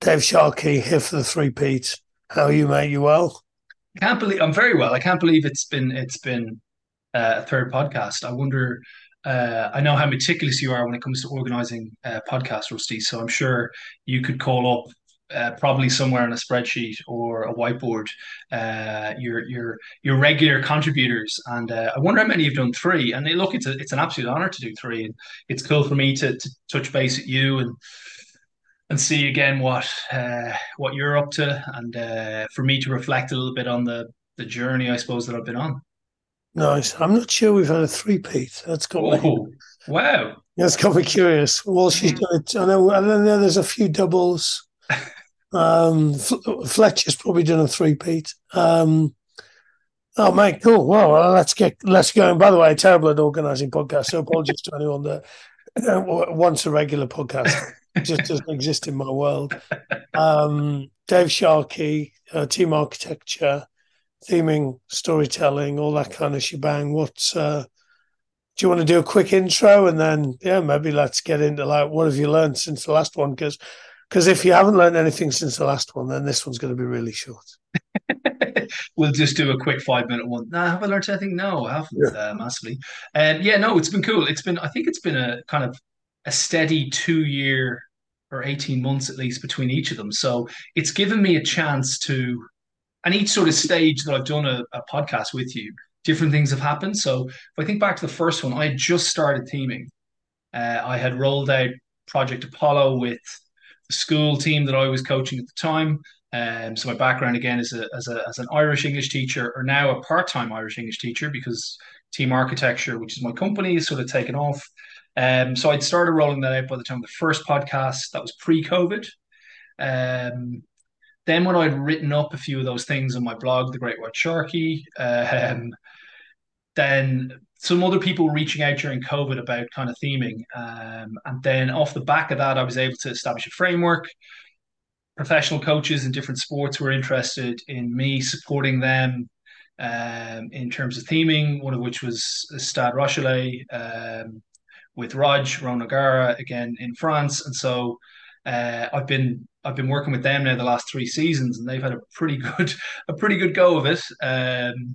Dave Sharkey here for the three-peat. How are you, mate? You well? I can't believe I'm very well. I can't believe it's been it's been uh, a third podcast. I wonder. Uh, I know how meticulous you are when it comes to organizing uh, podcast, Rusty. So I'm sure you could call up uh, probably somewhere on a spreadsheet or a whiteboard uh, your your your regular contributors. And uh, I wonder how many have done three. And they, look, it's a, it's an absolute honor to do three, and it's cool for me to to touch base at you and and see again what uh, what you're up to, and uh, for me to reflect a little bit on the the journey I suppose that I've been on. Nice. I'm not sure we've had a three-peat. That's got Oh, me. wow! That's got me curious. Well, she's Mm. done it. I know. I know there's a few doubles. Um, Fletcher's probably done a three-peat. Um, oh, mate, cool. Well, well, let's get let's go. And by the way, terrible at organising podcasts. So apologies to anyone that uh, wants a regular podcast. It just doesn't exist in my world. Um, Dave Sharkey, uh, team architecture, theming, storytelling, all that kind of shebang. What's uh, do you want to do a quick intro and then yeah, maybe let's get into like what have you learned since the last one? Because because if you haven't learned anything since the last one, then this one's going to be really short. we'll just do a quick five minute one. Nah, have I learned anything? No, I haven't uh, massively. And yeah, no, it's been cool. It's been, I think it's been a kind of a steady two year or 18 months at least between each of them. So it's given me a chance to, and each sort of stage that I've done a, a podcast with you, different things have happened. So if I think back to the first one, I had just started teaming. Uh, I had rolled out Project Apollo with school team that I was coaching at the time. Um, so my background again is a, as, a, as an Irish English teacher, or now a part-time Irish English teacher, because Team Architecture, which is my company, is sort of taken off. Um, so I'd started rolling that out by the time the first podcast. That was pre-COVID. Um, then when I'd written up a few of those things on my blog, The Great White Sharky, um, then some other people reaching out during COVID about kind of theming. Um, and then off the back of that, I was able to establish a framework. Professional coaches in different sports were interested in me supporting them um, in terms of theming, one of which was Stade Rochelais um, with Rog Ronan O'Gara again in France. And so uh, I've been I've been working with them now the last three seasons, and they've had a pretty good a pretty good go of it. Um,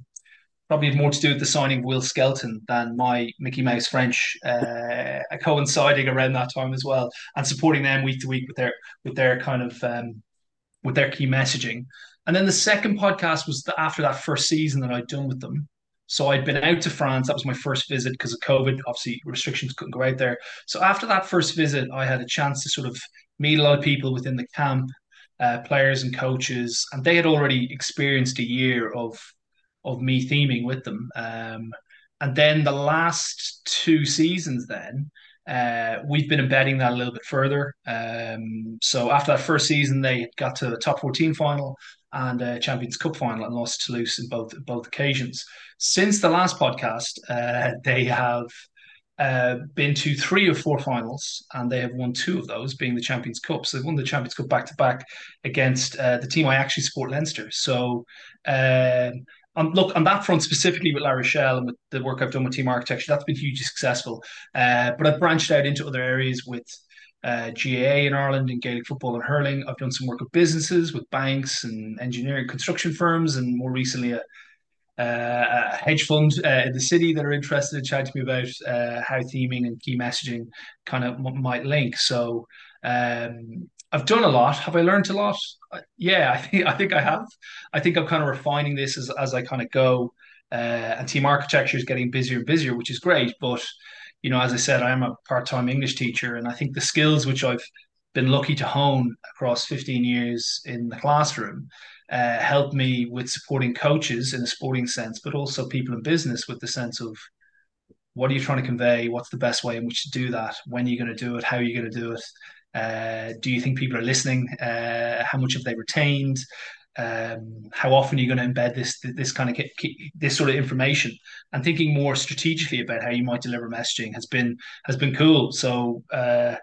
probably more to do with the signing of Will Skelton than my Mickey Mouse French uh, coinciding around that time as well, and supporting them week to week with their with their kind of um, with their key messaging. And then the second podcast was the, after that first season that I'd done with them. So I'd been out to France. That was my first visit because of COVID. Obviously, restrictions couldn't go out there. So after that first visit, I had a chance to sort of meet a lot of people within the camp, uh, players and coaches, and they had already experienced a year of of me theming with them. Um, and then the last two seasons, then uh, we've been embedding that a little bit further. Um, so after that first season, they got to the top 14 final and Champions Cup final and lost to Toulouse in both both occasions. Since the last podcast, uh, they have uh, been to three or four finals, and they have won two of those, being the Champions Cup. So they've won the Champions Cup back to back against uh, the team I actually support, Leinster. So um, on, look on that front specifically with La Rochelle and with the work I've done with Team Architecture, that's been hugely successful. Uh, but I've branched out into other areas with uh, GAA in Ireland and Gaelic football and hurling. I've done some work with businesses, with banks and engineering construction firms, and more recently a, uh, a hedge fund uh, in the city that are interested in chatting to me about uh, how theming and key messaging kind of m- might link. So um, I've done a lot. Have I learned a lot? Uh, Yeah, I think I think I have. I think I'm kind of refining this as as I kind of go. Uh, and team architecture is getting busier and busier, which is great. But you know, as I said, I am a part-time English teacher, and I think the skills which I've been lucky to hone across 15 years in the classroom uh, help me with supporting coaches in a sporting sense, but also people in business with the sense of what are you trying to convey? What's the best way in which to do that? When are you going to do it? How are you going to do it? Uh, do you think people are listening? Uh, how much have they retained? Um, how often are you going to embed this this kind of this sort of information? And thinking more strategically about how you might deliver messaging has been has been cool. So uh,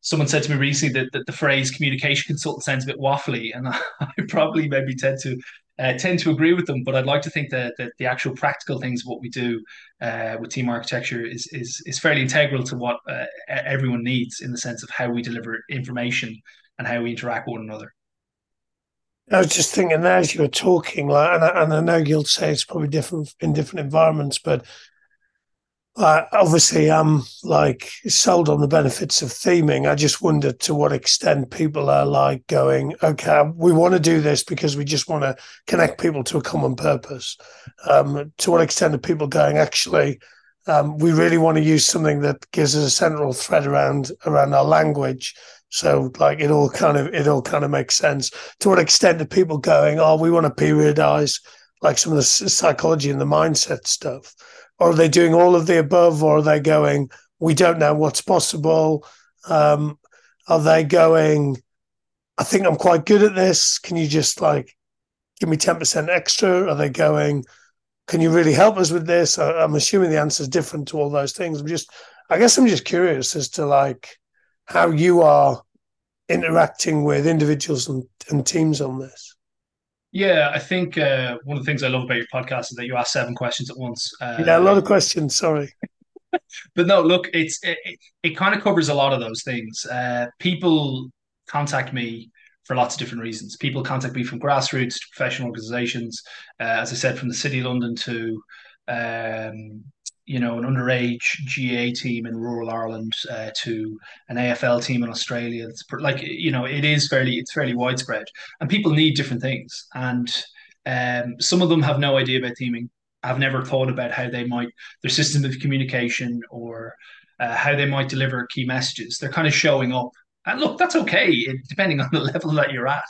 someone said to me recently that, that the phrase communication consultant sounds a bit waffly, and I, I probably maybe tend to uh, tend to agree with them. But I'd like to think that, that the actual practical things of what we do uh, with team architecture is is is fairly integral to what uh, everyone needs in the sense of how we deliver information and how we interact with one another. I was just thinking as you were talking, like, and I, and I know you'll say it's probably different in different environments, but uh, obviously I'm like sold on the benefits of theming. I just wonder to what extent people are like going, okay, we want to do this because we just want to connect people to a common purpose. Um, to what extent are people going, actually, um, we really want to use something that gives us a central thread around around our language so like it all kind of it all kind of makes sense. To what extent are people going, oh, we want to periodize like some of the psychology and the mindset stuff? Or are they doing all of the above, or are they going, we don't know what's possible? Um, are they going, I think I'm quite good at this. Can you just like give me 10% extra? Are they going, can you really help us with this? I'm assuming the answer is different to all those things. I'm just, I guess I'm just curious as to like, how you are interacting with individuals and, and teams on this. Yeah, I think uh, one of the things I love about your podcast is that you ask seven questions at once. Uh, yeah, a lot of questions. Sorry, but no, look, it's it, it kind of covers a lot of those things. Uh, people contact me for lots of different reasons. People contact me from grassroots to professional organisations, uh, as I said, from the City of London to um, you know, an underage GA team in rural Ireland uh, to an AFL team in Australia. It's like you know, it is fairly it's fairly widespread, and people need different things. And um, some of them have no idea about theming. Have never thought about how they might their system of communication or uh, how they might deliver key messages. They're kind of showing up and look, that's okay, depending on the level that you're at.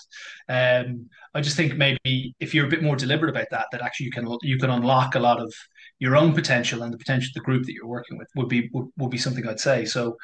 Um, I just think maybe if you're a bit more deliberate about that, that actually you can you can unlock a lot of your own potential and the potential of the group that you're working with would be would, would be something I'd say. So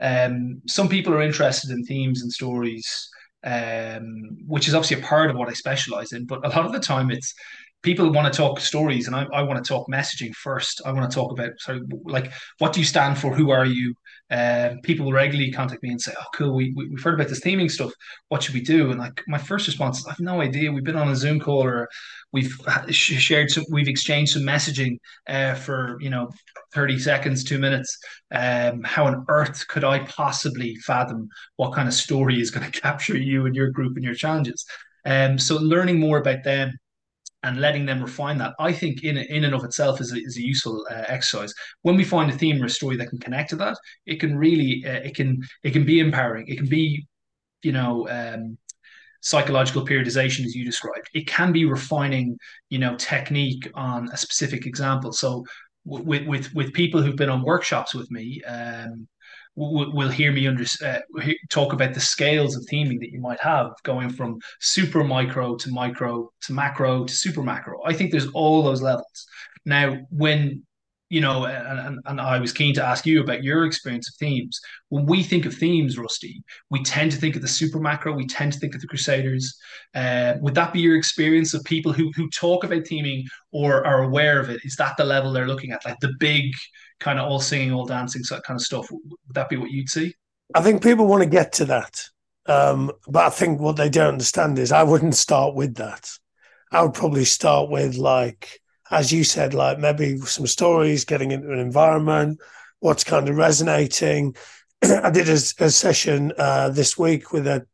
um, some people are interested in themes and stories, um, which is obviously a part of what I specialize in. But a lot of the time, it's people want to talk stories, and I, I want to talk messaging first. I want to talk about sorry, like what do you stand for? Who are you? Um, people regularly contact me and say, "Oh, cool, we, we have heard about this theming stuff. What should we do?" And like my first response is, "I have no idea. We've been on a Zoom call or we've shared some, we've exchanged some messaging uh, for you know 30 seconds, two minutes. Um, how on earth could I possibly fathom what kind of story is going to capture you and your group and your challenges?" Um, so learning more about them and letting them refine that, I think in in and of itself is a, is a useful uh, exercise. When we find a theme or a story that can connect to that, it can really uh, it can it can be empowering. It can be, you know. Um, psychological periodization as you described it can be refining you know technique on a specific example so with with with people who've been on workshops with me um, will, will hear me under, uh, talk about the scales of theming that you might have going from super micro to micro to macro to super macro. I think there's all those levels. Now, when you know, and, and I was keen to ask you about your experience of themes. When we think of themes, Rusty, we tend to think of the super macro. We tend to think of the Crusaders. Uh, would that be your experience of people who who talk about theming or are aware of it? Is that the level they're looking at, like the big kind of all singing, all dancing, that kind of stuff? Would that be what you'd see? I think people want to get to that, um, but I think what they don't understand is I wouldn't start with that. I would probably start with like as you said, like maybe some stories, getting into an environment, what's kind of resonating. I did a, a session uh, this week with a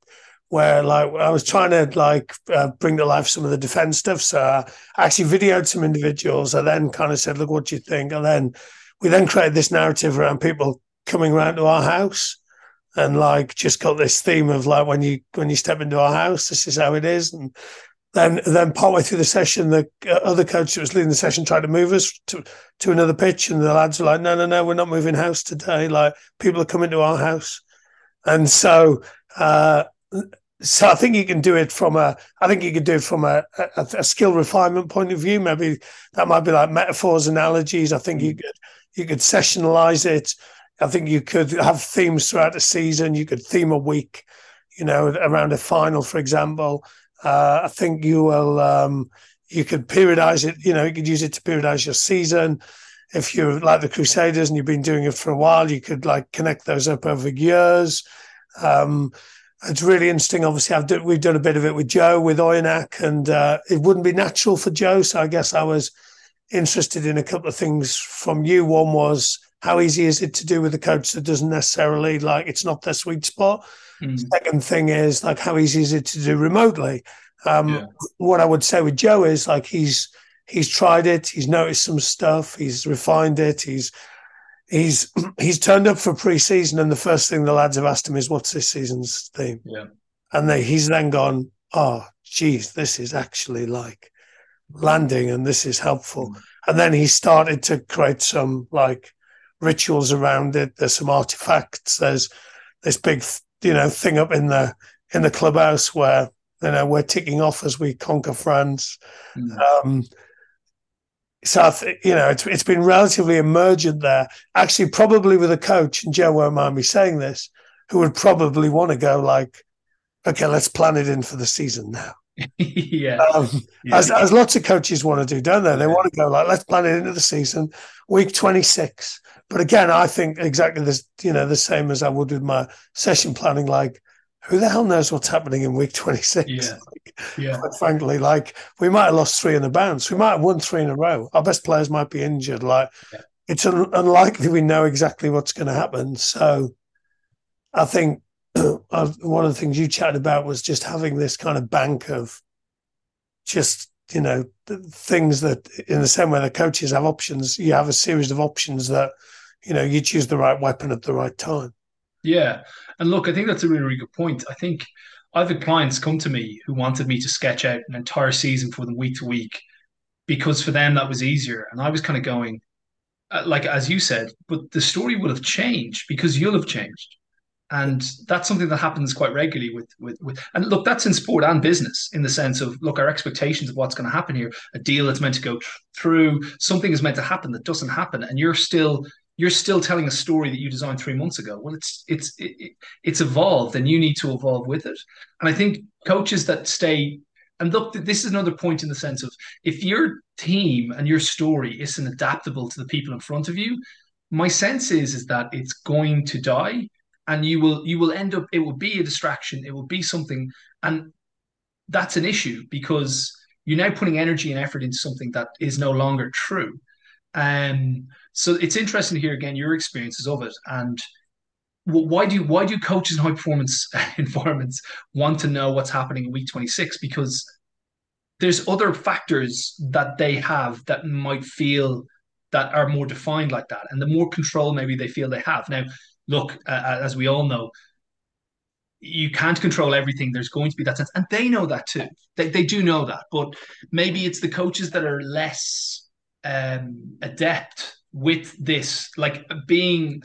where like I was trying to like uh, bring to life some of the defense stuff. So I actually videoed some individuals. I then kind of said, "Look, what do you think?" And then we then created this narrative around people coming around to our house and like just got this theme of like when you when you step into our house, this is how it is, and then, then partway through the session, the uh, other coach that was leading the session tried to move us to, to another pitch, and the lads were like, "No, no, no, we're not moving house today. Like people are coming to our house." And so, uh, so I think you can do it from a. I think you can do it from a, a, a skill refinement point of view. Maybe that might be like metaphors, analogies. I think you mm. could you could sessionalize it. I think you could have themes throughout the season. You could theme a week, you know, around a final, for example. Uh, I think you will. Um, you could periodize it. You know, you could use it to periodize your season. If you're like the Crusaders and you've been doing it for a while, you could like connect those up over years. Um, it's really interesting. Obviously, we've done a bit of it with Joe, with Oyonnax, and uh, it wouldn't be natural for Joe. So I guess I was interested in a couple of things from you. One was how easy is it to do with a coach that doesn't necessarily like it's not their sweet spot. Mm. Second thing is like how easy is it to do remotely? Um, yeah. What I would say with Joe is like he's he's tried it, he's noticed some stuff, he's refined it, he's he's he's turned up for pre-season, and the first thing the lads have asked him is, "What's this season's theme?" Yeah, and they, he's then gone, "Oh, geez, this is actually like landing, and this is helpful." Mm. And then he started to create some like rituals around it. There's some artifacts. There's this big, you know, thing up in the in the clubhouse where you know we're ticking off as we conquer France. Mm. Um, so I th- you know it's, it's been relatively emergent there. Actually, probably with a coach, and Joe won't mind me saying this, who would probably want to go like, okay, let's plan it in for the season now. yeah. Um, yeah. As, as lots of coaches want to do, don't they? They yeah. want to go like, let's plan it into the season, week 26. But again, I think exactly this, you know, the same as I would with my session planning. Like, who the hell knows what's happening in week 26? Yeah. like, yeah. Quite frankly, like we might have lost three in a bounce. We might have won three in a row. Our best players might be injured. Like it's un- unlikely we know exactly what's going to happen. So I think one of the things you chatted about was just having this kind of bank of just, you know, things that in the same way the coaches have options, you have a series of options that, you know, you choose the right weapon at the right time. Yeah. And look, I think that's a really, really good point. I think I've had clients come to me who wanted me to sketch out an entire season for them week to week because for them that was easier. And I was kind of going, uh, like, as you said, but the story will have changed because you'll have changed. And that's something that happens quite regularly with, with, with, and look, that's in sport and business in the sense of, look, our expectations of what's going to happen here, a deal that's meant to go through, something is meant to happen that doesn't happen. And you're still you're still telling a story that you designed three months ago. Well, it's it's it, it's evolved, and you need to evolve with it. And I think coaches that stay and look, this is another point in the sense of if your team and your story isn't adaptable to the people in front of you, my sense is is that it's going to die, and you will you will end up. It will be a distraction. It will be something, and that's an issue because you're now putting energy and effort into something that is no longer true. Um, so it's interesting to hear again your experiences of it and why do why do coaches in high performance environments want to know what's happening in week 26 because there's other factors that they have that might feel that are more defined like that. And the more control maybe they feel they have. Now look uh, as we all know you can't control everything. There's going to be that sense. And they know that too. They, they do know that. But maybe it's the coaches that are less um, adept with this, like being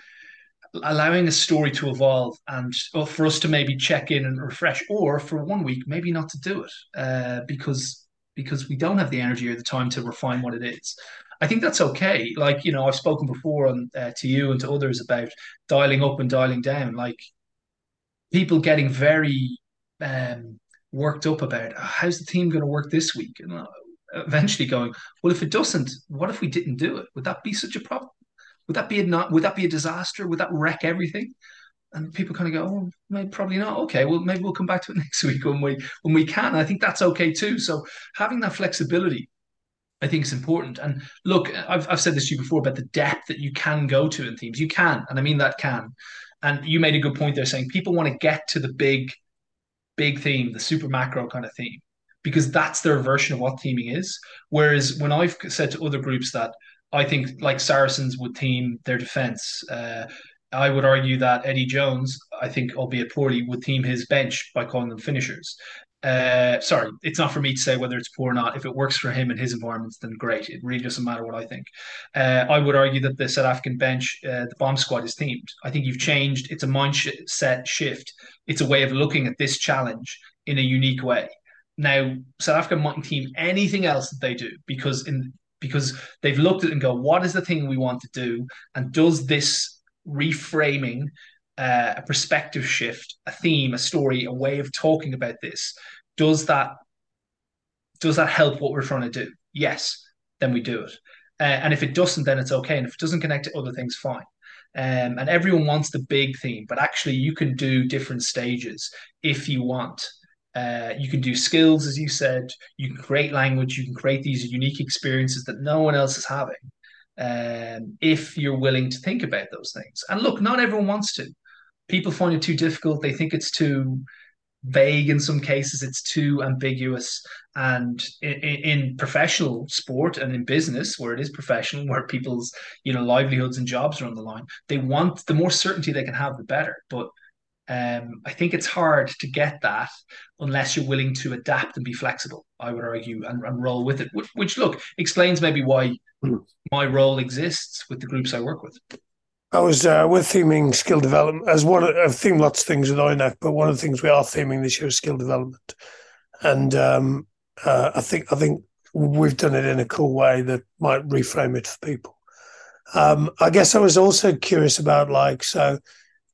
allowing a story to evolve and for us to maybe check in and refresh, or for one week maybe not to do it uh, because because we don't have the energy or the time to refine what it is. I think that's okay. Like you know, I've spoken before on uh, to you and to others about dialing up and dialing down. Like people getting very um, worked up about oh, how's the team going to work this week, and uh, eventually going, well, if it doesn't, what if we didn't do it? Would that be such a problem? Would that be a not? Would that be a disaster? Would that wreck everything? And people kind of go, oh, maybe, probably not. Okay, well, maybe we'll come back to it next week when we when we can. I think that's okay too. So having that flexibility, I think it's important. And look, I've I've said this to you before about the depth that you can go to in themes. You can, and I mean that can. And you made a good point there, saying people want to get to the big, big theme, the super macro kind of theme because that's their version of what theming is. Whereas when I've said to other groups that I think like Saracens would theme their defense, uh, I would argue that Eddie Jones, I think, albeit poorly, would theme his bench by calling them finishers. Uh, sorry, it's not for me to say whether it's poor or not. If it works for him and his environment, then great. It really doesn't matter what I think. Uh, I would argue that the South African bench, uh, the bomb squad, is themed. I think you've changed. It's a mindset shift. It's a way of looking at this challenge in a unique way. Now, South Africa mightn't team anything else that they do because in because they've looked at it and go, what is the thing we want to do, and does this reframing, uh, a perspective shift, a theme, a story, a way of talking about this, does that does that help what we're trying to do? Yes, then we do it. Uh, and if it doesn't, then it's okay. And if it doesn't connect to other things, fine. Um, and everyone wants the big theme, but actually, you can do different stages if you want. Uh, you can do skills, as you said. You can create language. You can create these unique experiences that no one else is having. Um, if you're willing to think about those things. And look, not everyone wants to. People find it too difficult. They think it's too vague in some cases. It's too ambiguous. And in, in, professional sport and in business, where it is professional, where people's you know livelihoods and jobs are on the line, they want the more certainty they can have, the better. But um, I think it's hard to get that unless you're willing to adapt and be flexible. I would argue and, and roll with it, which, which, look explains maybe why mm. my role exists with the groups I work with. I was uh, we're theming skill development as one. I've themed lots of things with Oyonnax, but one of the things we are theming this year is skill development, and um, uh, I think I think we've done it in a cool way that might reframe it for people. Um, I guess I was also curious about like so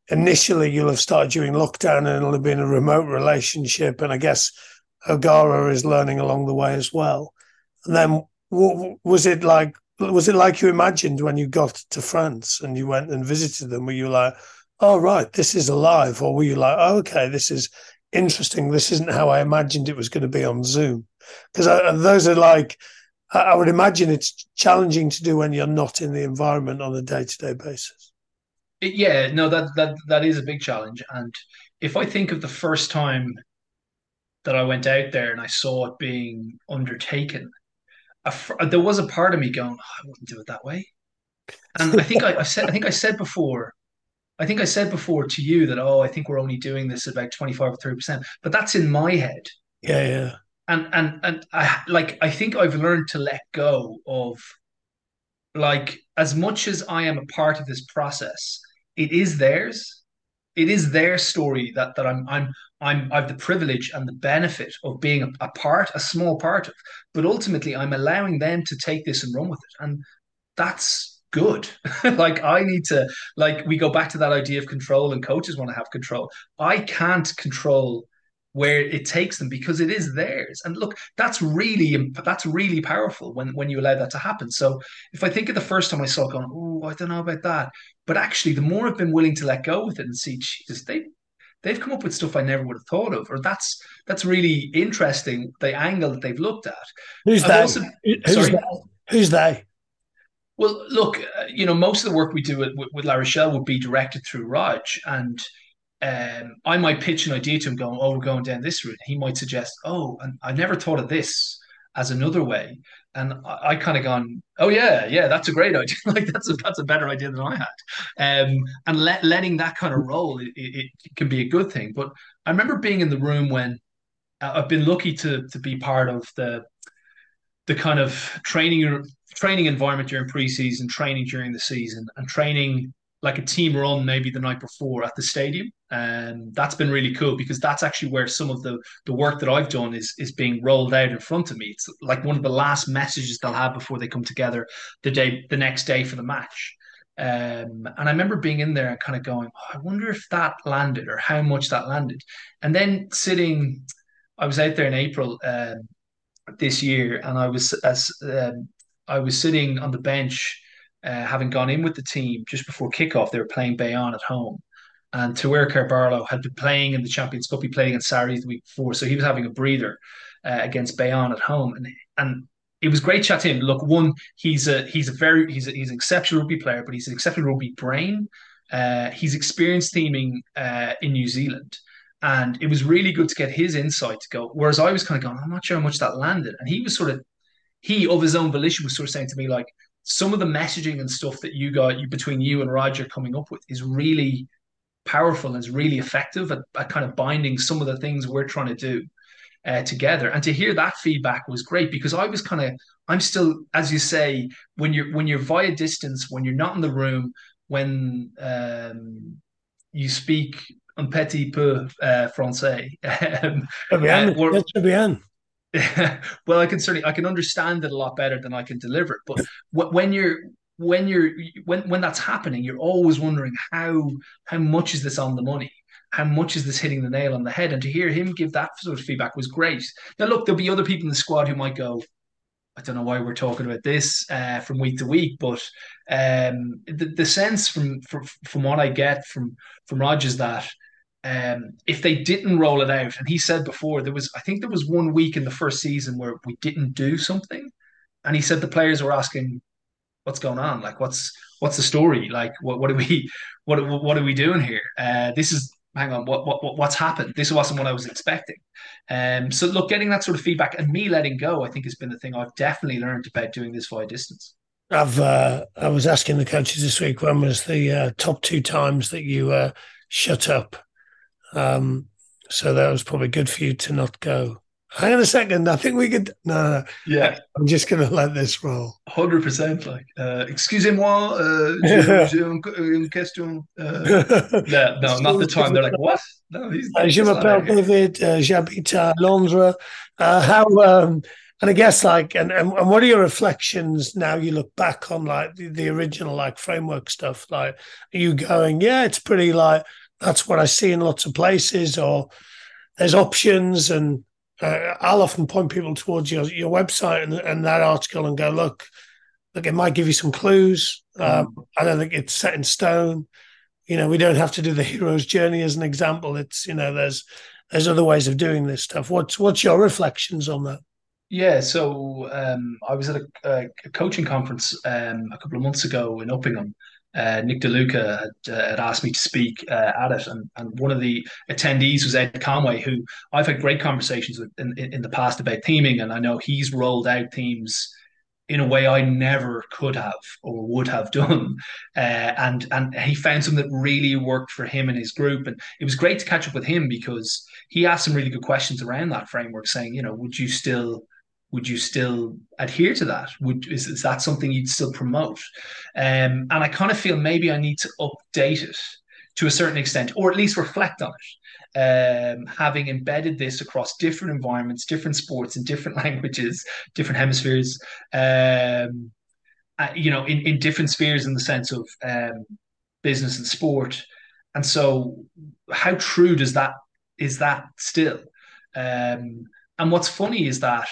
initially you'll have started during lockdown and it'll have been a remote relationship. And I guess O'Gara is learning along the way as well. And then what, was it like? Was it like you imagined when you got to France and you went and visited them? Were you like, oh, right, this is alive? Or were you like, oh, okay, this is interesting. This isn't how I imagined it was going to be on Zoom? Because uh, those are like, I would imagine it's challenging to do when you're not in the environment on a day to day basis yeah, no, that that that is a big challenge. And if I think of the first time that I went out there and I saw it being undertaken, Uh, there was a part of me going, oh, "I wouldn't do it that way." And I think I, I said, I think I said before, I think I said before to you that, "Oh, I think we're only doing this about twenty five or thirty percent," but that's in my head. Yeah, yeah. And and and I like I think I've learned to let go of like as much as I am a part of this process, it is theirs. It is their story that that I'm I'm I'm I've the privilege and the benefit of being a, a part, a small part of. But ultimately, I'm allowing them to take this and run with it, and that's good. like I need to like we go back to that idea of control, and coaches want to have control. I can't control where it takes them because it is theirs. And look, that's really that's really powerful when when you allow that to happen. So if I think of the first time I saw it going, oh, I don't know about that. But actually, the more I've been willing to let go with it and see, Jesus, they they've come up with stuff I never would have thought of, or that's that's really interesting. The angle that they've looked at. Who's that? Also, Who's sorry? They? Who's they? Well, look, uh, you know, most of the work we do with, with La Rochelle would be directed through Rog, and um, I might pitch an idea to him going, oh, we're going down this route. He might suggest, oh, and I never thought of this as another way. And I, I kind of gone, oh yeah, yeah, that's a great idea. like that's a that's a better idea than I had. Um, and let, letting that kind of roll, it, it, it, can be a good thing. But I remember being in the room when uh, I've been lucky to to be part of the the kind of training training environment during preseason, training during the season, and training like a team run maybe the night before at the stadium. And that's been really cool because that's actually where some of the the work that I've done is is being rolled out in front of me. It's like one of the last messages they'll have before they come together the day the next day for the match. Um, and I remember being in there and kind of going, oh, I wonder if that landed or how much that landed. And then sitting, I was out there in April um, this year, and I was as um, I was sitting on the bench uh, having gone in with the team just before kickoff, they were playing Bayonne at home. And Tawera Kerr-Barlow had been playing in the Champions Cup. He played against Sarries the week before, so he was having a breather uh, against Bayonne at home. And and it was great chat to him. Look, one, he's a he's a very he's a, he's an exceptional rugby player, but he's an exceptional rugby brain. Uh, he's experienced theming uh, in New Zealand, and it was really good to get his insight to go. Whereas I was kind of going, I'm not sure how much that landed, and he was sort of he of his own volition was sort of saying to me like, some of the messaging and stuff that you got you between you and Roger coming up with is really powerful and is really effective at, at kind of binding some of the things we're trying to do uh, together. And to hear that feedback was great because I was kind of I'm still, as you say, when you're when you're via distance, when you're not in the room, when um, you speak un petit peu uh, français. um, uh, well, I can certainly I can understand it a lot better than I can deliver it. But when you're when you're when when that's happening, you're always wondering how how much is this on the money? How much is this hitting the nail on the head? And to hear him give that sort of feedback was great. Now, look, there'll be other people in the squad who might go, I don't know why we're talking about this uh, from week to week, but um, the, the sense from, from from what I get from from Rogers that um, if they didn't roll it out, and he said before there was, I think there was one week in the first season where we didn't do something, and he said the players were asking, "What's going on? Like, what's what's the story? Like, what what are we what what are we doing here? Uh, this is hang on, what, what what's happened? This wasn't what I was expecting. Um, so look, getting that sort of feedback and me letting go, I think has been the thing I've definitely learned about doing this via distance. I've uh, I was asking the coaches this week when was the uh, top two times that you uh, shut up. Um, so that was probably good for you to not go. Hang on a second. I think we could. No, no. Yeah. I'm just going to let this roll. 100%. Like, uh, excusez-moi, uh, j'ai, une question. Uh, yeah, no, not the time. They're like, what? No, he's. Uh, je m'appelle David. Uh, j'habite à Londres. Uh, how, um, and I guess like, and, and, and what are your reflections now you look back on like the, the original like framework stuff? Like, are you going, yeah, it's pretty like, that's what I see in lots of places or there's options and uh, I'll often point people towards your your website and, and that article and go, look, look, it might give you some clues. Um, mm. I don't think it's set in stone. You know, we don't have to do the hero's journey as an example. It's you know, there's there's other ways of doing this stuff. What's what's your reflections on that? Yeah, so um, I was at a, a coaching conference um, a couple of months ago in Uppingham, uh, Nick De Luca had, uh, had, asked me to speak uh, at it, and, and one of the attendees was Ed Conway, who I've had great conversations with in, in the past about theming, and I know he's rolled out themes in a way I never could have or would have done, uh, and and he found something that really worked for him and his group, and it was great to catch up with him because he asked some really good questions around that framework, saying, you know, would you still would you still adhere to that? Would is, is that something you'd still promote? Um, and I kind of feel maybe I need to update it to a certain extent, or at least reflect on it. Um, having embedded this across different environments, different sports, and different languages, different hemispheres, um, uh, you know, in, in different spheres in the sense of um, business and sport. And so, how true does that is that still? Um, and what's funny is that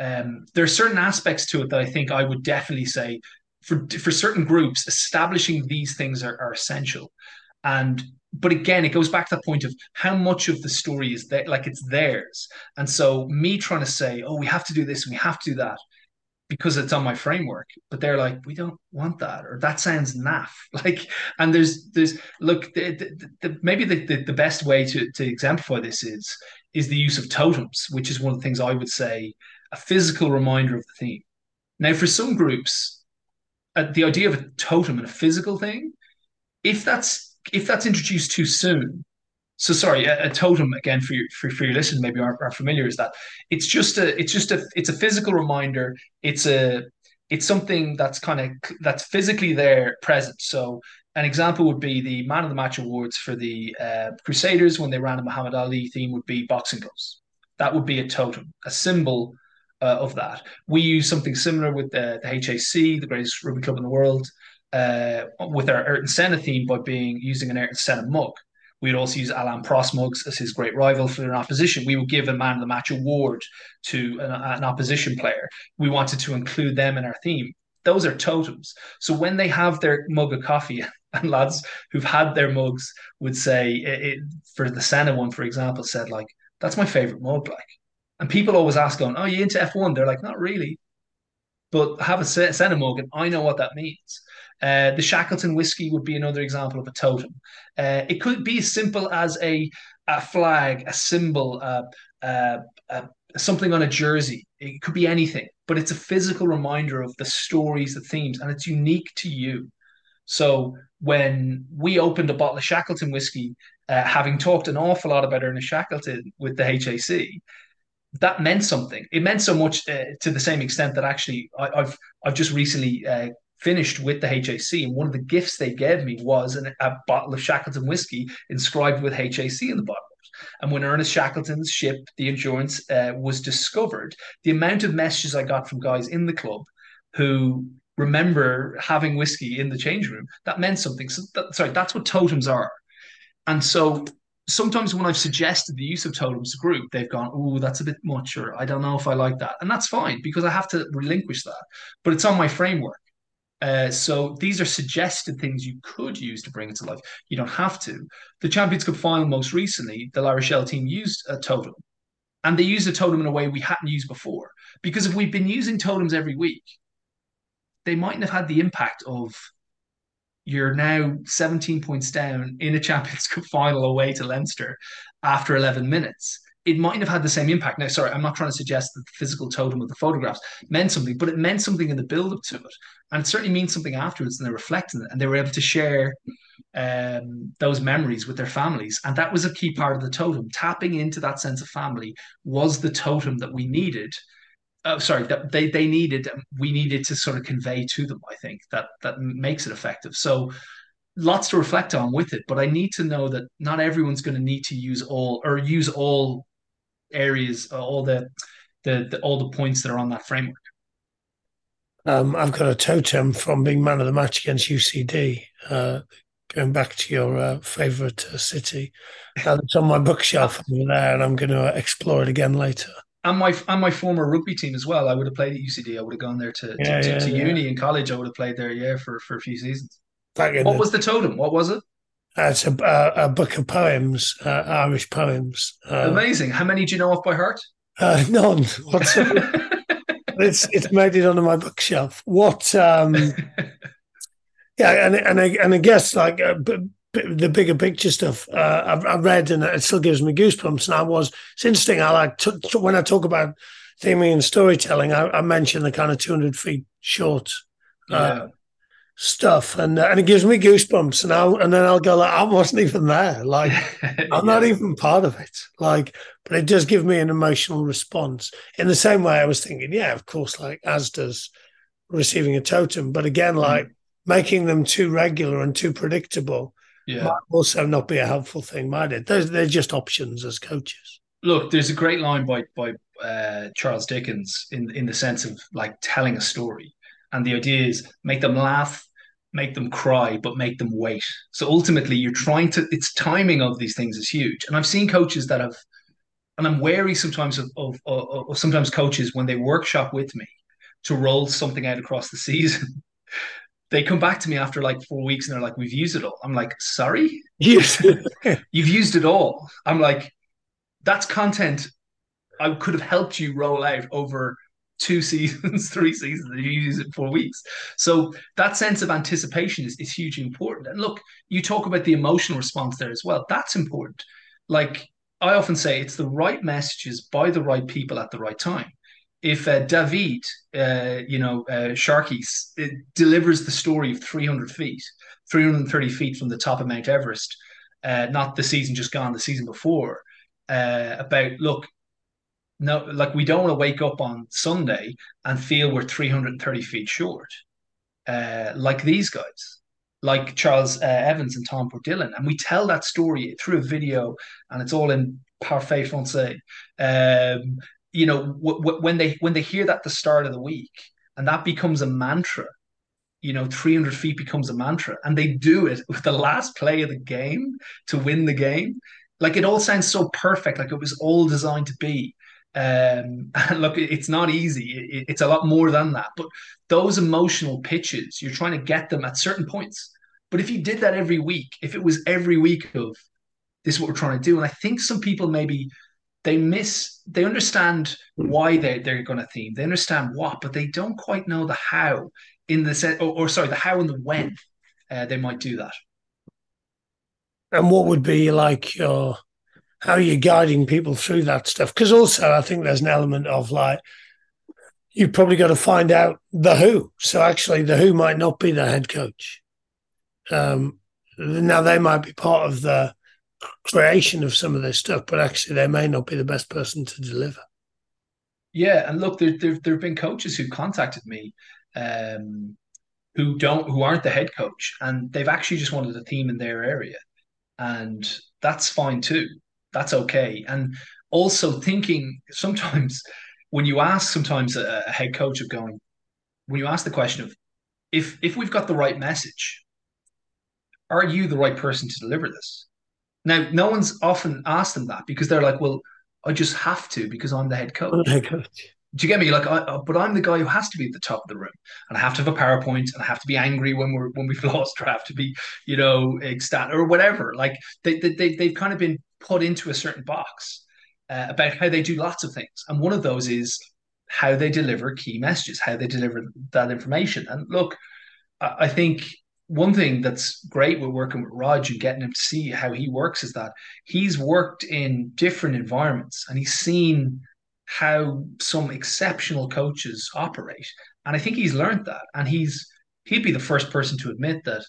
um, there are certain aspects to it that I think I would definitely say for for certain groups, establishing these things are, are essential. And but again, it goes back to the point of how much of the story is there, like it's theirs. And so me trying to say, oh, we have to do this, we have to do that, because it's on my framework. But they're like, we don't want that, or that sounds naff. Like, and there's there's look, the, the, the, maybe the, the the best way to to exemplify this is is the use of totems, which is one of the things I would say a physical reminder of the theme. Now, for some groups, uh, the idea of a totem and a physical thing, if that's if that's introduced too soon, so sorry, a, a totem again for your for, for your listeners maybe aren't, aren't familiar is that it's just a it's just a it's a physical reminder. It's a it's something that's kind of that's physically there present. So an example would be the Man of the Match awards for the uh, Crusaders when they ran a Muhammad Ali theme would be boxing gloves. That would be a totem, a symbol uh, of that. We use something similar with the, the HAC, the greatest rugby club in the world, uh, with our Ayrton Senna theme by being using an Ayrton Senna mug. We'd also use Alain Prost mugs as his great rival for an opposition. We would give a man of the match award to an, an opposition player. We wanted to include them in our theme. Those are totems. So when they have their mug of coffee, and lads who've had their mugs would say, it, it, for the Senna one, for example, said like, "That's my favorite mug." Like, and people always ask, going, "Oh, you into F1?" They're like, "Not really." But have a mug, and I know what that means. Uh, the Shackleton whiskey would be another example of a totem. Uh, it could be as simple as a, a flag, a symbol, uh, uh, uh, something on a jersey. It could be anything, but it's a physical reminder of the stories, the themes, and it's unique to you. So when we opened a bottle of Shackleton whiskey, uh, having talked an awful lot about Ernest Shackleton with the HAC, that meant something. It meant so much uh, to the same extent that actually I, have I've just recently uh, finished with the HAC, and one of the gifts they gave me was an, a bottle of Shackleton whiskey inscribed with HAC in the bottom. And when Ernest Shackleton's ship, the Endurance, uh, was discovered, the amount of messages I got from guys in the club who remember having whiskey in the change room that meant something. So that, sorry, that's what totems are. And so sometimes when I've suggested the use of totems to group, they've gone, "Oh, that's a bit much," or "I don't know if I like that," and that's fine because I have to relinquish that. But it's on my framework. Uh, so these are suggested things you could use to bring it to life. You don't have to. The Champions Cup final most recently, the La Rochelle team used a totem, and they used a totem in a way we hadn't used before. Because if we've been using totems every week, they mightn't have had the impact of you're now 17 points down in a Champions Cup final away to Leinster after 11 minutes. It mightn't have had the same impact. Now, sorry, I'm not trying to suggest that the physical totem of the photographs meant something, but it meant something in the build up to it. And it certainly means something afterwards, and they reflect on it, and they were able to share um, those memories with their families. And that was a key part of the totem. Tapping into that sense of family was the totem that we needed oh, sorry, that they they needed we needed to sort of convey to them. I think that that makes it effective. So lots to reflect on with it, but I need to know that not everyone's going to need to use all or use all areas, uh, all the, the the all the points that are on that framework. Um, I've got a totem from being man of the match against UCD. Uh, going back to your uh, favourite uh, city, uh, it's on my bookshelf over there, and I'm going to explore it again later and my and my former rugby team as well. I would have played at UCD. I would have gone there to yeah, to, yeah, to, yeah. uni in college. I would have played there, yeah, for for a few seasons. what the, was the totem? What was it? Uh, it's a, a, a, book of poems, uh, Irish poems. Uh, Amazing. How many do you know off by heart? Uh, none. it's it's made it onto my bookshelf. What? Um, yeah, and and I, and I guess like uh, the bigger picture stuff uh, I've, I've, read and it still gives me goosebumps. And I was, it's interesting. I like to, to, when I talk about theming and storytelling, I, I mention the kind of 200 feet short uh, yeah. stuff and, uh, and it gives me goosebumps. And I'll, and then I'll go like, I wasn't even there. Like I'm yeah. not even part of it. Like, but it does give me an emotional response in the same way I was thinking, yeah, of course, like as does receiving a totem. But again, mm. like mm. making them too regular and too predictable yeah. might also not be a helpful thing, might it? They're, they're just options as coaches. Look, there's a great line by by uh, Charles Dickens in in the sense of like telling a story, and the idea is make them laugh, make them cry, but make them wait. So ultimately, you're trying to. It's timing of these things is huge, and I've seen coaches that have, and I'm wary sometimes of of, of, of sometimes coaches when they workshop with me to roll something out across the season they come back to me after like four weeks and they're like, "We've used it all." I'm like, "Sorry, yes, you've used it all." I'm like, "That's content I could have helped you roll out over two seasons, three seasons, if you use it four weeks." So that sense of anticipation is, is hugely important. And look, you talk about the emotional response there as well. That's important. Like I often say, it's the right messages by the right people at the right time if uh, David, uh, you know, uh, Sharkies, delivers the story of 300 feet, 330 feet from the top of Mount Everest, uh, not the season just gone, the season before, uh, about look, no, like we don't want to wake up on Sunday and feel we're 330 feet short, uh, like these guys, like Charles Evans and Tom Bourdillon, and we tell that story through a video, and it's all in parfait français. Um, you know, w- w- when they when they hear that the start of the week, and that becomes a mantra, you know, 300 feet becomes a mantra, and they do it with the last play of the game to win the game. Like it all sounds so perfect, like it was all designed to be. Um, and look, it's not easy. It, it's a lot more than that. But those emotional pitches, you're trying to get them at certain points. But if you did that every week, if it was every week of this is what we're trying to do, and I think some people maybe they miss they understand why they, they're going to theme. They understand what but they don't quite know the how in the set or, or, sorry the how and the when uh, they might do that. And what would be like your how are you guiding people through that stuff? Because also i think there's an element of like you've probably got to find out the who. So actually the who might not be the head coach. Um now they might be part of the creation of some of this stuff, but actually they may not be the best person to deliver. Yeah, and look, there there have been coaches who contacted me, um, who don't who aren't the head coach, and they've actually just wanted a team in their area, and that's fine too. That's okay. And also thinking sometimes when you ask sometimes a, a head coach of going, when you ask the question of if if we've got the right message, are you the right person to deliver this? Now, no one's often asked them that because they're like, well, I just have to because I'm the head coach. Head coach. Do you get me? Like, I, but I'm the guy who has to be at the top of the room, and I have to have a PowerPoint, and I have to be angry when we're when we've lost, or I have to be, you know, ecstatic or whatever. Like they they they've kind of been put into a certain box uh, about how they do lots of things, and one of those is how they deliver key messages, how they deliver that information. And look, I, I think one thing that's great with working with Rog and getting him to see how he works is that he's worked in different environments and he's seen how some exceptional coaches operate. And I think he's learned that. And he's he'd be the first person to admit that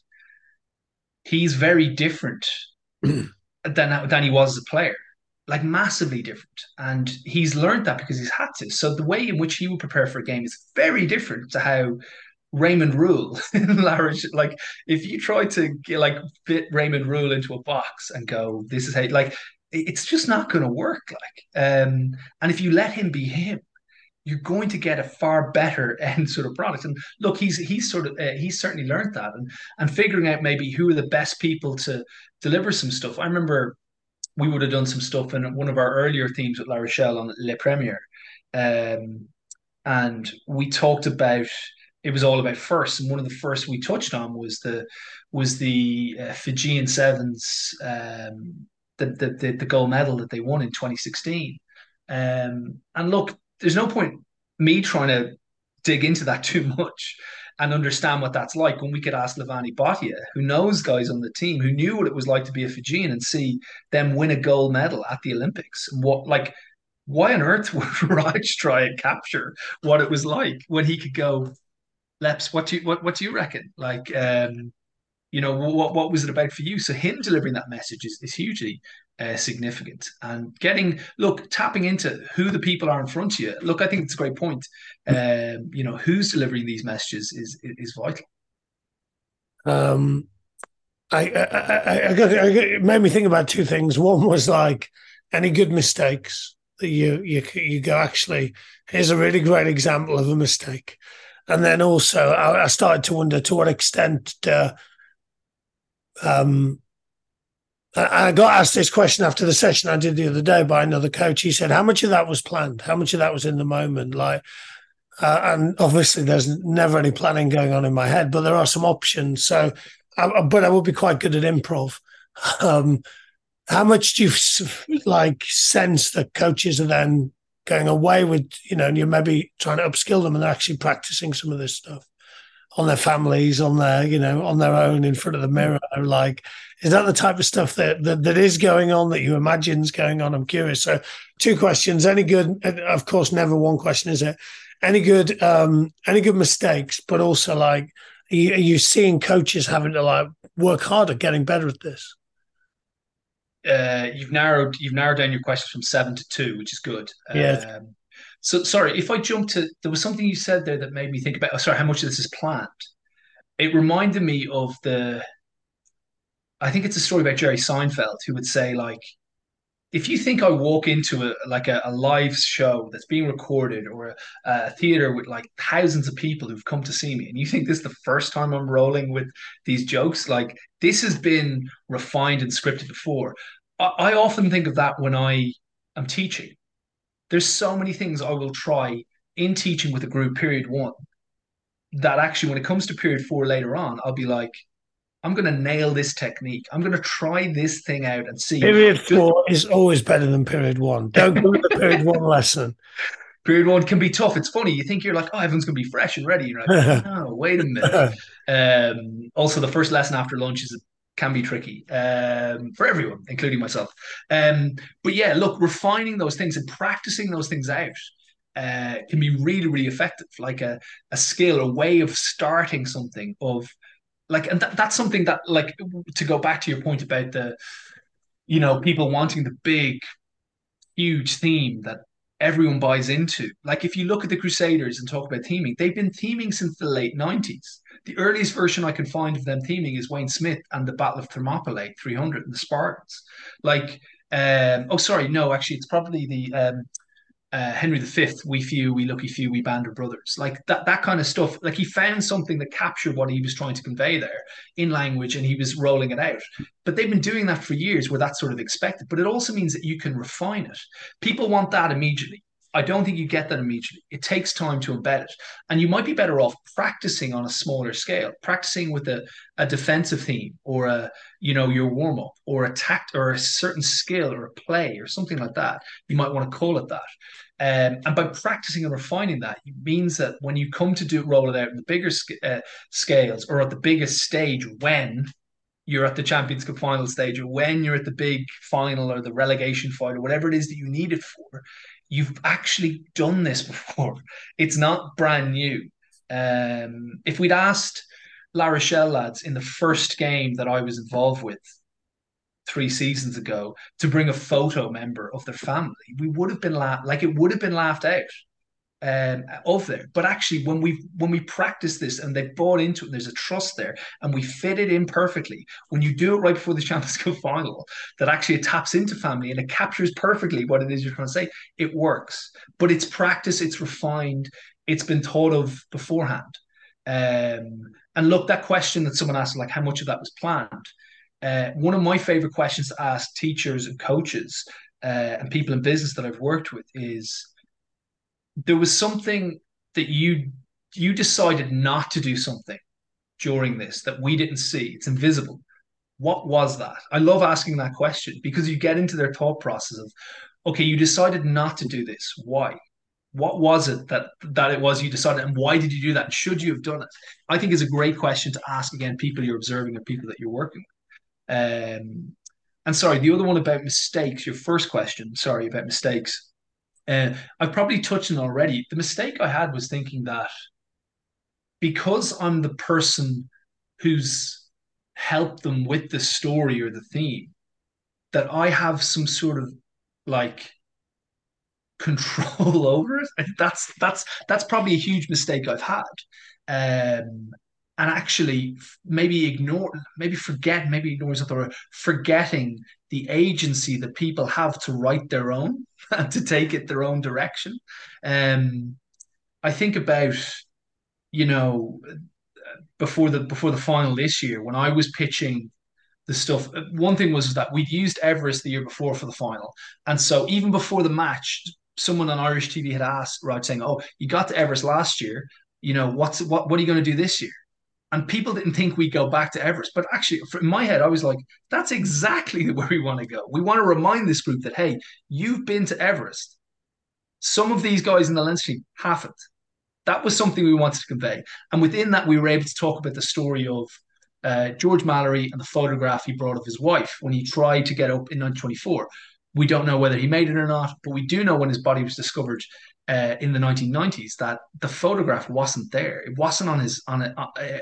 he's very different than than he was as a player. Like massively different. And he's learned that because he's had to. So the way in which he would prepare for a game is very different to how Raymond Rhule like if you try to get, like fit Raymond Rhule into a box and go, this is how like it's just not going to work. Like, um, and if you let him be him, you're going to get a far better end sort of product. And look, he's he's sort of uh, he's certainly learned that, and and figuring out maybe who are the best people to deliver some stuff. I remember we would have done some stuff in one of our earlier themes with La Rochelle on Le Premier, um, and we talked about it was all about first, and one of the first we touched on was the was the uh, Fijian Sevens um, the, the, the, gold medal that they won in 2016. Um, and look, there's no point me trying to dig into that too much and understand what that's like when we could ask Levani Botia, who knows guys on the team, who knew what it was like to be a Fijian and see them win a gold medal at the Olympics. What like why on earth would Rog try and capture what it was like when he could go, Leps, what do you what what do you reckon? Like um, you know what what was it about for you? So him delivering that message is, is hugely uh, significant. And getting look tapping into who the people are in front of you. Look i think it's a great point. Um, you know who's delivering these messages is is vital. Um I, I, I, got, I got, it made me think about two things. One was like any good mistakes that you you you go actually here's a really great example of a mistake, and then also I, I started to wonder to what extent uh, um, I got asked this question after the session I did the other day by another coach. He said, "How much of that was planned? How much of that was in the moment?" Like, uh, and obviously, there's never any planning going on in my head, but there are some options. So, I, but I would be quite good at improv. Um, how much do you like sense that coaches are then going away with, you know, and you're maybe trying to upskill them and they're actually practicing some of this stuff? on their families, on their, you know, on their own in front of the mirror. Like, is that the type of stuff that, that, that is going on that you imagine is going on? I'm curious. So two questions. Any good, of course, never one question, is it? Any good, um, any good mistakes, but also like, are you, are you seeing coaches having to like work harder, getting better at this? Uh, you've narrowed you've narrowed down your questions from seven to two, which is good. Yeah. Um, so sorry, if I jump to there was something you said there that made me think about. Oh, sorry, how much of this is planned? It reminded me of the. I think it's a story about Jerry Seinfeld who would say like, if you think I walk into a like a, a live show that's being recorded or a, a, theater with like thousands of people who've come to see me, and you think this is the first time I'm rolling with these jokes, like this has been refined and scripted before. I, I often think of that when I am teaching there's so many things I will try in teaching with a group period one that actually when it comes to period four later on, I'll be like, I'm going to nail this technique. I'm going to try this thing out and see. Period four is always better than period one. Don't go with the period one lesson. Period one can be tough. It's funny. You think you're like, oh, everyone's going to be fresh and ready. You're like, no, wait a minute. um, also, the first lesson after lunch is can be tricky um, for everyone, including myself. Um, but yeah, look, refining those things and practicing those things out uh, can be really, really effective. Like a, a skill, a way of starting something of like, and that, that's something that like to go back to your point about the, you know, people wanting the big, huge theme that everyone buys into. Like if you look at the Crusaders and talk about theming, they've been theming since the late 90s. The earliest version I can find of them theming is Wayne Smith and the Battle of Thermopylae 300 and the Spartans. Like, um, oh, sorry, no, actually, it's probably the um, uh, Henry V, we few, we lucky few, we band of brothers, like that that kind of stuff. Like he found something that captured what he was trying to convey there in language, and he was rolling it out. But they've been doing that for years, where that's sort of expected. But it also means that you can refine it. People want that immediately. I don't think you get that immediately. It takes time to embed it. And you might be better off practicing on a smaller scale, practicing with a, a defensive theme or a, you know, your warm-up or a tact or a certain skill or a play or something like that. You might want to call it that. Um, and by practicing and refining that, it means that when you come to do roll it out in the bigger uh, scales or at the biggest stage, when you're at the Champions Cup final stage, or when you're at the big final or the relegation fight, or whatever it is that you need it for, you've actually done this before. It's not brand new. Um, if we'd asked La Rochelle lads in the first game that I was involved with three seasons ago to bring a photo member of their family, we would have been laughed like it would have been laughed out um, of there. But actually, when we when we practice this and they bought into it, there's a trust there, and we fit it in perfectly. When you do it right before the Champions Cup final, that actually it taps into family and it captures perfectly what it is you're trying to say. It works, but it's practice, it's refined, it's been thought of beforehand. Um, and look, that question that someone asked, like how much of that was planned. Uh, one of my favorite questions to ask teachers and coaches uh, and people in business that I've worked with is there was something that you you decided not to do something during this that we didn't see. It's invisible. What was that? I love asking that question because you get into their thought process of, okay, you decided not to do this. Why? What was it that that it was you decided, and why did you do that? And should you have done it? I think is a great question to ask again people you're observing or people that you're working with. Um, and sorry, the other one about mistakes. Your first question, sorry about mistakes. Uh, I've probably touched on already. The mistake I had was thinking that because I'm the person who's helped them with the story or the theme, that I have some sort of like control over it. That's that's that's probably a huge mistake I've had. Um, and actually maybe ignore, maybe forget, maybe ignore something, or forgetting the agency that people have to write their own and to take it their own direction. Um, I think about, you know, before the before the final this year when I was pitching the stuff. One thing was that we'd used Everest the year before for the final, and so even before the match, someone on Irish TV had asked Rog saying, "Oh, you got to Everest last year. You know what's what? What are you going to do this year?" And people didn't think we'd go back to Everest. But actually, in my head, I was like, that's exactly where we want to go. We want to remind this group that, hey, you've been to Everest. Some of these guys in the Leinster team haven't. That was something we wanted to convey. And within that, we were able to talk about the story of uh, George Mallory and the photograph he brought of his wife when he tried to get up in 1924. We don't know whether he made it or not, but we do know when his body was discovered uh, in the 1990s that the photograph wasn't there. It wasn't on his on a, uh,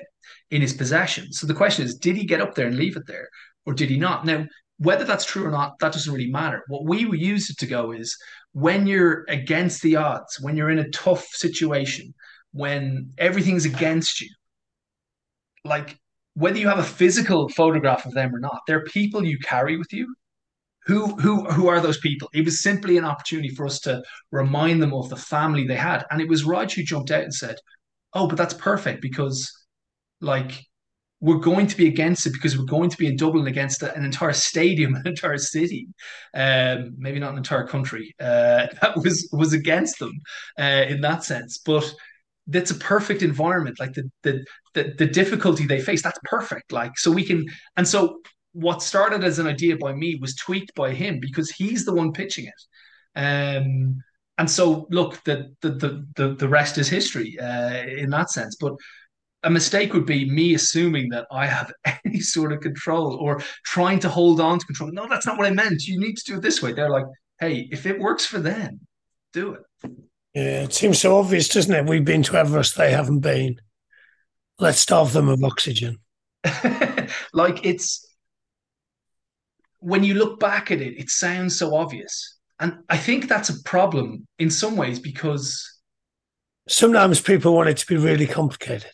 in his possession. So the question is, did he get up there and leave it there, or did he not? Now, whether that's true or not, that doesn't really matter. What we use it to go is when you're against the odds, when you're in a tough situation, when everything's against you, like whether you have a physical photograph of them or not, they're people you carry with you who who who are those people? It was simply an opportunity for us to remind them of the family they had. And it was Rog who jumped out and said, Oh, but that's perfect because like we're going to be against it because we're going to be in Dublin against an entire stadium, an entire city, um, maybe not an entire country. Uh, that was was against them uh, in that sense, but that's a perfect environment. Like the, the the the difficulty they face, that's perfect. Like so we can, and so what started as an idea by me was tweaked by him because he's the one pitching it. Um, and so, look, the the the the rest is history uh, in that sense. But a mistake would be me assuming that I have any sort of control or trying to hold on to control. No, that's not what I meant. You need to do it this way. They're like, hey, if it works for them, do it. Yeah, it seems so obvious, doesn't it? We've been to Everest, they haven't been. Let's starve them of oxygen. like it's when you look back at it, it sounds so obvious. And I think that's a problem in some ways because sometimes people want it to be really complicated.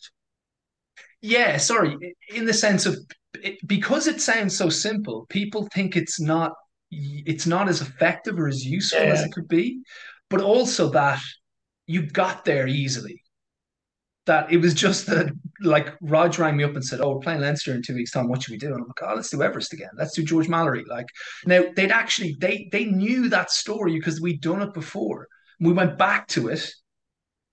Yeah, sorry, in the sense of it, because it sounds so simple, people think it's not it's not as effective or as useful yeah. as it could be. but also that you got there easily. That it was just that, like, Rog rang me up and said, Oh, we're playing Leinster in two weeks' time. What should we do? And I'm like, Oh, let's do Everest again. Let's do George Mallory. Like, now they'd actually, they, they knew that story because we'd done it before. We went back to it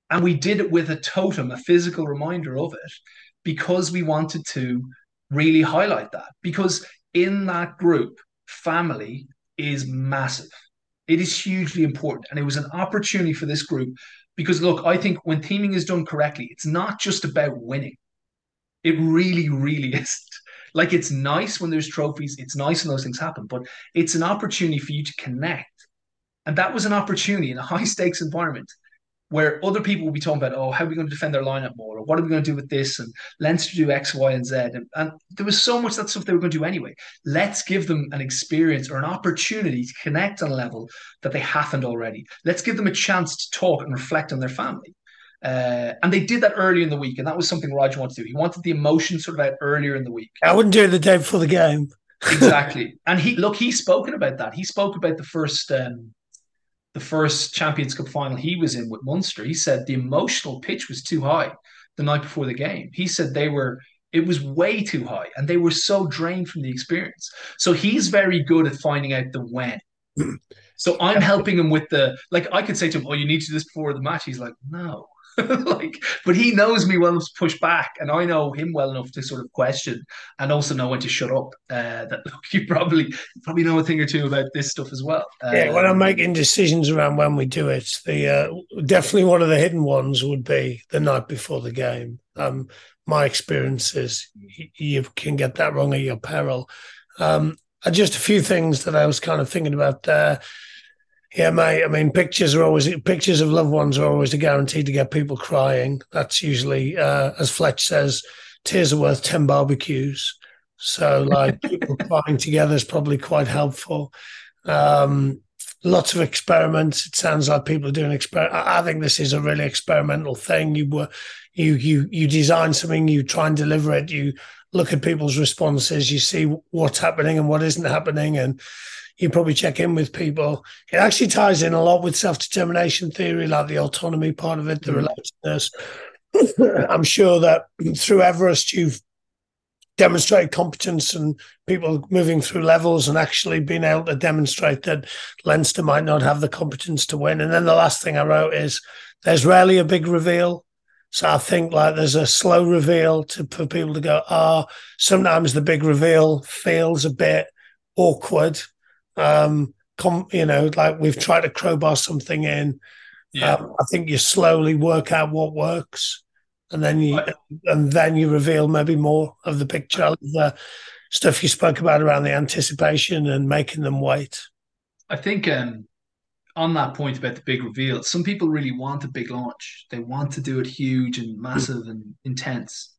and we did it with a totem, a physical reminder of it, because we wanted to really highlight that. Because in that group, family is massive. It is hugely important. And it was an opportunity for this group because, look, I think when theming is done correctly, it's not just about winning. It really, really isn't. Like, it's nice when there's trophies, it's nice when those things happen, but it's an opportunity for you to connect. And that was an opportunity in a high stakes environment where other people will be talking about, oh, how are we going to defend their lineup more? Or what are we going to do with this? And Leinster do X, Y, and Z. And, and there was so much that stuff they were going to do anyway. Let's give them an experience or an opportunity to connect on a level that they haven't already. Let's give them a chance to talk and reflect on their family. Uh, and they did that early in the week, and that was something Roger wanted to do. He wanted the emotion sort of out earlier in the week. I wouldn't do it the day before the game. exactly. And he look, he's spoken about that. He spoke about the first um, the first Champions Cup final he was in with Munster, he said the emotional pitch was too high the night before the game. He said they were it was way too high and they were so drained from the experience. So he's very good at finding out the when. so I'm helping him with the like I could say to him, Oh, you need to do this before the match. He's like, No, like, but he knows me well enough to push back, and I know him well enough to sort of question, and also know when to shut up. Uh, that look, you probably you probably know a thing or two about this stuff as well. yeah, when I'm um, making decisions around when we do it, the uh, definitely one of the hidden ones would be the night before the game. Um, my experience is you can get that wrong at your peril. Um, just a few things that I was kind of thinking about there. Yeah, mate. I mean, pictures are always pictures of loved ones are always a guarantee to get people crying. That's usually, uh, as Fletch says, tears are worth ten barbecues. So, like, people crying together is probably quite helpful. Um, lots of experiments. It sounds like people are doing experiment. I think this is a really experimental thing. You were, you you you design something, you try and deliver it. You look at people's responses. You see what's happening and what isn't happening, and you probably check in with people. It actually ties in a lot with self determination theory, like the autonomy part of it, the mm. relatedness. I'm sure that through Everest, you've demonstrated competence and people moving through levels and actually being able to demonstrate that Leinster might not have the competence to win. And then the last thing I wrote is there's rarely a big reveal. So I think like there's a slow reveal to for people to go, ah, oh, sometimes the big reveal feels a bit awkward um, com, you know, like we've tried to crowbar something in. Yeah. Um, I think you slowly work out what works, and then you right. and then you reveal maybe more of the picture, of the stuff you spoke about around the anticipation and making them wait. I think um, on that point about the big reveal, some people really want a big launch. They want to do it huge and massive and intense.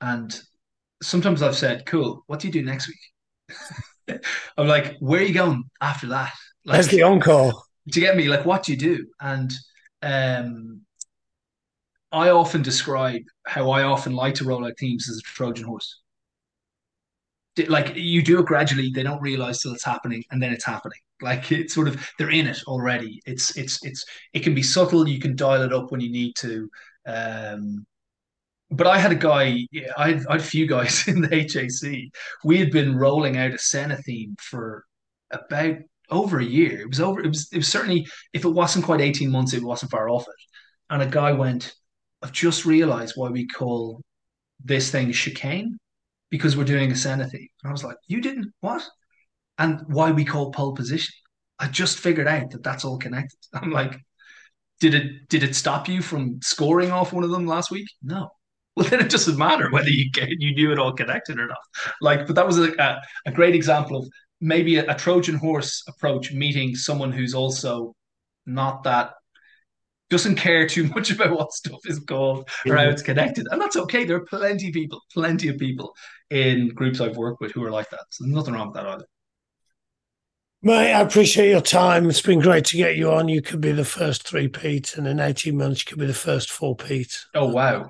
And sometimes I've said, "Cool, what do you do next week?" I'm like, where are you going after that? Like, That's the encore. To get me, like, what do you do? And um, I often describe how I often like to roll out teams as a Trojan horse. Like you do it gradually, they don't realize till it's happening, and then it's happening. Like it's sort of they're in it already. It's it's it's it can be subtle. You can dial it up when you need to. Um, but I had a guy, I had, I had a few guys in the HAC. We had been rolling out a Senna theme for about over a year. It was over. It was. It was certainly. If it wasn't quite eighteen months, it wasn't far off it. And a guy went, "I've just realised why we call this thing chicane because we're doing a Senna theme." And I was like, "You didn't what?" And why we call pole position? I just figured out that that's all connected. I'm like, did it did it stop you from scoring off one of them last week? No well then it doesn't matter whether you get you knew it all connected or not like but that was a, a great example of maybe a, a, trojan horse approach meeting someone who's also not that doesn't care too much about what stuff is called or how it's connected and that's okay there are plenty of people plenty of people in groups i've worked with who are like that so there's nothing wrong with that either Mate, I appreciate your time. It's been great to get you on. You could be the first three-peat, and in 18 months, you could be the first four-peat. Oh, wow.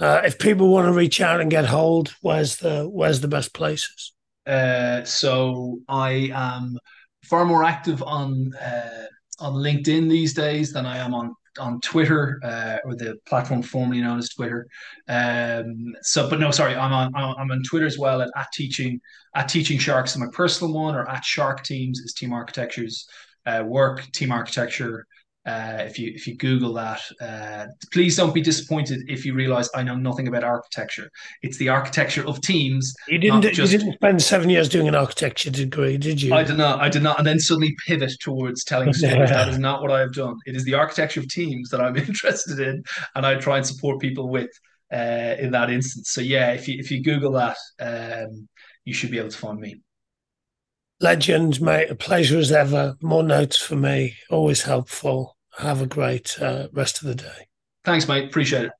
Uh, if people want to reach out and get hold, where's the where's the best places? Uh, so I am far more active on uh, on LinkedIn these days than I am on on Twitter uh, or the platform formerly known as Twitter. Um, so, but no, sorry, I'm on I'm on Twitter as well at, at teaching at teaching sharks. My personal one or at Shark Teams is Team Architecture's uh, work. Team Architecture uh, if you if you Google that, uh, please don't be disappointed if you realize I know nothing about architecture. It's the architecture of teams. You didn't. Just, you didn't spend seven years doing an architecture degree, did you? I did not. I did not. And then suddenly pivot towards telling stories. that is not what I have done. It is the architecture of teams that I'm interested in, and I try and support people with uh, in that instance. So yeah, if you if you Google that, um, you should be able to find me. Legend, mate. A pleasure as ever. More notes for me. Always helpful. Have a great uh, rest of the day. Thanks, mate. Appreciate it.